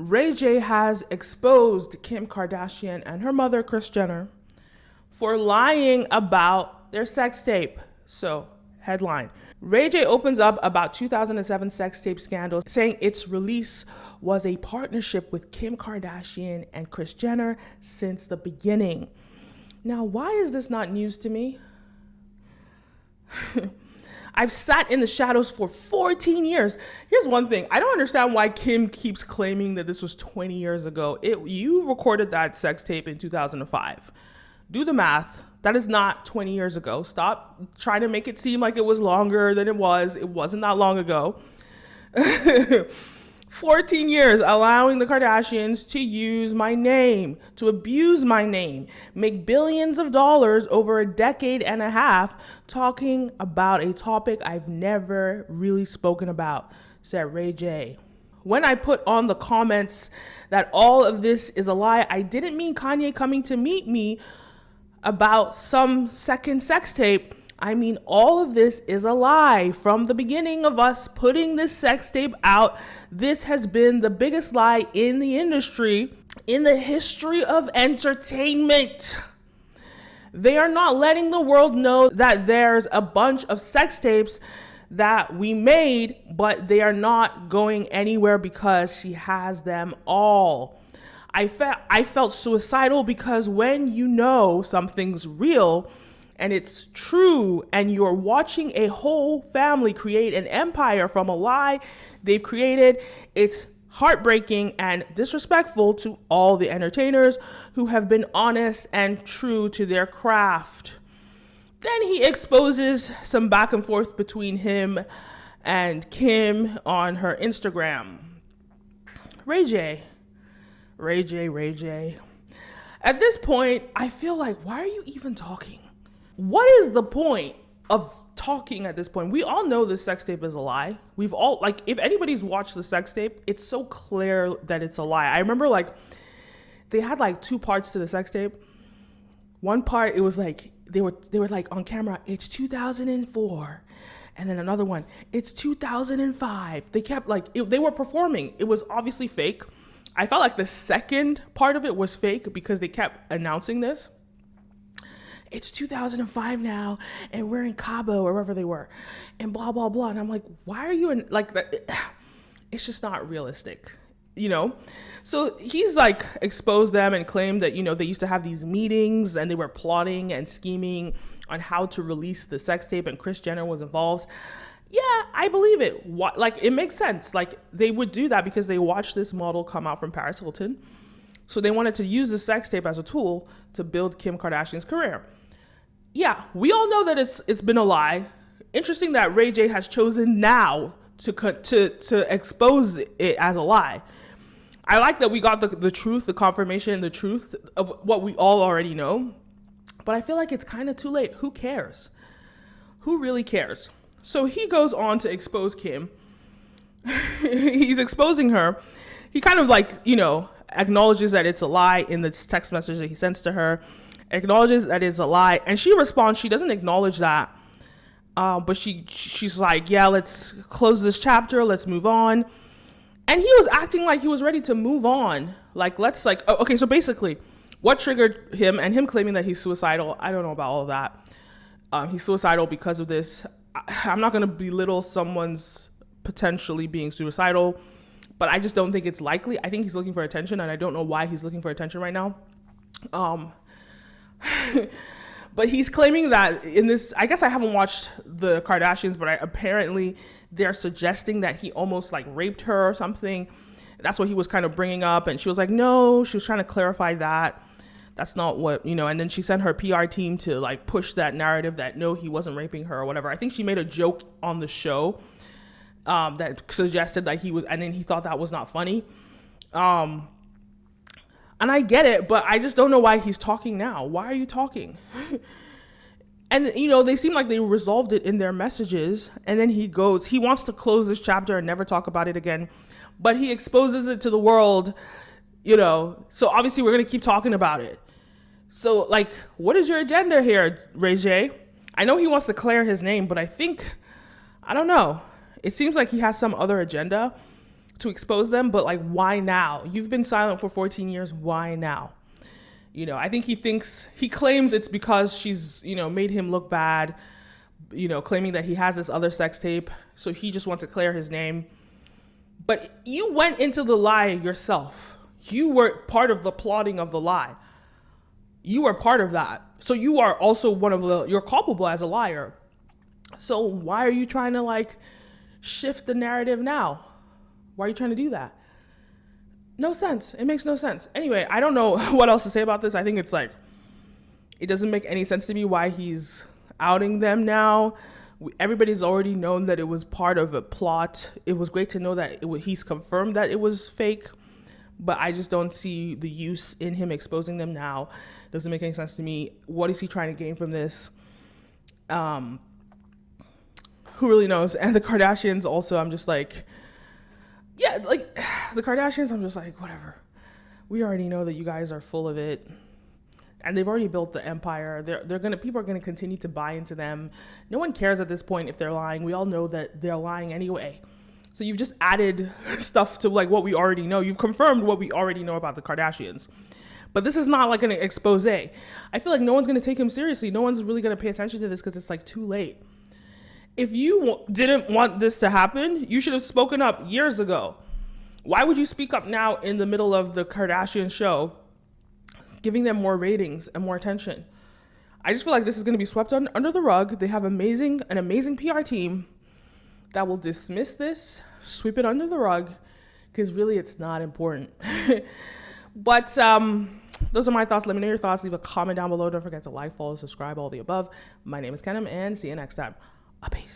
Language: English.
Ray J has exposed Kim Kardashian and her mother, Kris Jenner, for lying about their sex tape. So, headline Ray J opens up about 2007 sex tape scandal, saying its release was a partnership with Kim Kardashian and Kris Jenner since the beginning. Now, why is this not news to me? I've sat in the shadows for 14 years. Here's one thing I don't understand why Kim keeps claiming that this was 20 years ago. It, you recorded that sex tape in 2005. Do the math. That is not 20 years ago. Stop trying to make it seem like it was longer than it was. It wasn't that long ago. 14 years allowing the Kardashians to use my name, to abuse my name, make billions of dollars over a decade and a half talking about a topic I've never really spoken about, said Ray J. When I put on the comments that all of this is a lie, I didn't mean Kanye coming to meet me about some second sex tape. I mean, all of this is a lie. From the beginning of us putting this sex tape out, this has been the biggest lie in the industry, in the history of entertainment. They are not letting the world know that there's a bunch of sex tapes that we made, but they are not going anywhere because she has them all. I felt I felt suicidal because when you know something's real and it's true and you're watching a whole family create an empire from a lie they've created, it's heartbreaking and disrespectful to all the entertainers who have been honest and true to their craft. Then he exposes some back and forth between him and Kim on her Instagram. Ray J, Ray J, Ray J. At this point, I feel like, why are you even talking? What is the point of talking at this point? We all know this sex tape is a lie. We've all, like, if anybody's watched the sex tape, it's so clear that it's a lie. I remember, like, they had like two parts to the sex tape. One part, it was like, they were, they were like on camera, it's 2004 and then another one it's 2005 they kept like it, they were performing it was obviously fake I felt like the second part of it was fake because they kept announcing this. It's 2005 now, and we're in Cabo or wherever they were, and blah blah blah. And I'm like, why are you in like? It's just not realistic, you know. So he's like exposed them and claimed that you know they used to have these meetings and they were plotting and scheming on how to release the sex tape, and Kris Jenner was involved yeah, I believe it. What, like it makes sense. Like they would do that because they watched this model come out from Paris Hilton. So they wanted to use the sex tape as a tool to build Kim Kardashian's career. Yeah, we all know that it's it's been a lie. Interesting that Ray J has chosen now to to to expose it as a lie. I like that we got the, the truth, the confirmation, the truth of what we all already know. But I feel like it's kind of too late. Who cares? Who really cares? So he goes on to expose Kim. He's exposing her. He kind of like, you know, acknowledges that it's a lie in this text message that he sends to her, acknowledges that it's a lie, and she responds. She doesn't acknowledge that, uh, but she she's like, "Yeah, let's close this chapter. Let's move on." And he was acting like he was ready to move on. Like, let's like, oh, okay. So basically, what triggered him and him claiming that he's suicidal? I don't know about all that. Um, he's suicidal because of this. I'm not going to belittle someone's potentially being suicidal, but I just don't think it's likely. I think he's looking for attention, and I don't know why he's looking for attention right now. Um, but he's claiming that in this, I guess I haven't watched the Kardashians, but I, apparently they're suggesting that he almost like raped her or something. That's what he was kind of bringing up, and she was like, no, she was trying to clarify that. That's not what you know and then she sent her pr team to like push that narrative that no he wasn't raping her or whatever. I think she made a joke on the show um, that suggested that he was and then he thought that was not funny. Um, and i get it but i just don't know why he's talking now. Why are you talking? And you know they seem like they resolved it in their messages and then he goes he wants to close this chapter and never talk about it again but he exposes it to the world you know. So obviously we're going to keep talking about it. So like what is your agenda here ray j? I know he wants to clear his name but i think i don't know. It seems like he has some other agenda to expose them, but like, why now? You've been silent for 14 years. Why now? You know, I think he thinks, he claims it's because she's, you know, made him look bad, you know, claiming that he has this other sex tape. So he just wants to clear his name. But you went into the lie yourself. You were part of the plotting of the lie. You are part of that. So you are also one of the, you're culpable as a liar. So why are you trying to like shift the narrative now? Why are you trying to do that? No sense. It makes no sense. Anyway, I don't know what else to say about this. I think it's like, it doesn't make any sense to me why he's outing them now. Everybody's already known that it was part of a plot. It was great to know that he's confirmed that it was fake, but I just don't see the use in him exposing them now. Doesn't make any sense to me. What is he trying to gain from this? Um, who really knows? And the Kardashians also, I'm just like, yeah, like the Kardashians, I'm just like, whatever. We already know that you guys are full of it. And they've already built the empire. They're they're gonna people are gonna continue to buy into them. No one cares at this point if they're lying. We all know that they're lying anyway. So you've just added stuff to like what we already know. You've confirmed what we already know about the Kardashians. But this is not like an expose. I feel like no one's gonna take him seriously. No one's really gonna pay attention to this because it's like too late if you didn't want this to happen, you should have spoken up years ago. Why would you speak up now in the middle of the Kardashian show, giving them more ratings and more attention? I just feel like this is going to be swept un- under the rug. They have amazing an amazing PR team that will dismiss this, sweep it under the rug, because really it's not important. but um, those are my thoughts. Let me know your thoughts. Leave a comment down below. Don't forget to like, follow, subscribe, all the above. My name is Kenim, and see you next time. A peace.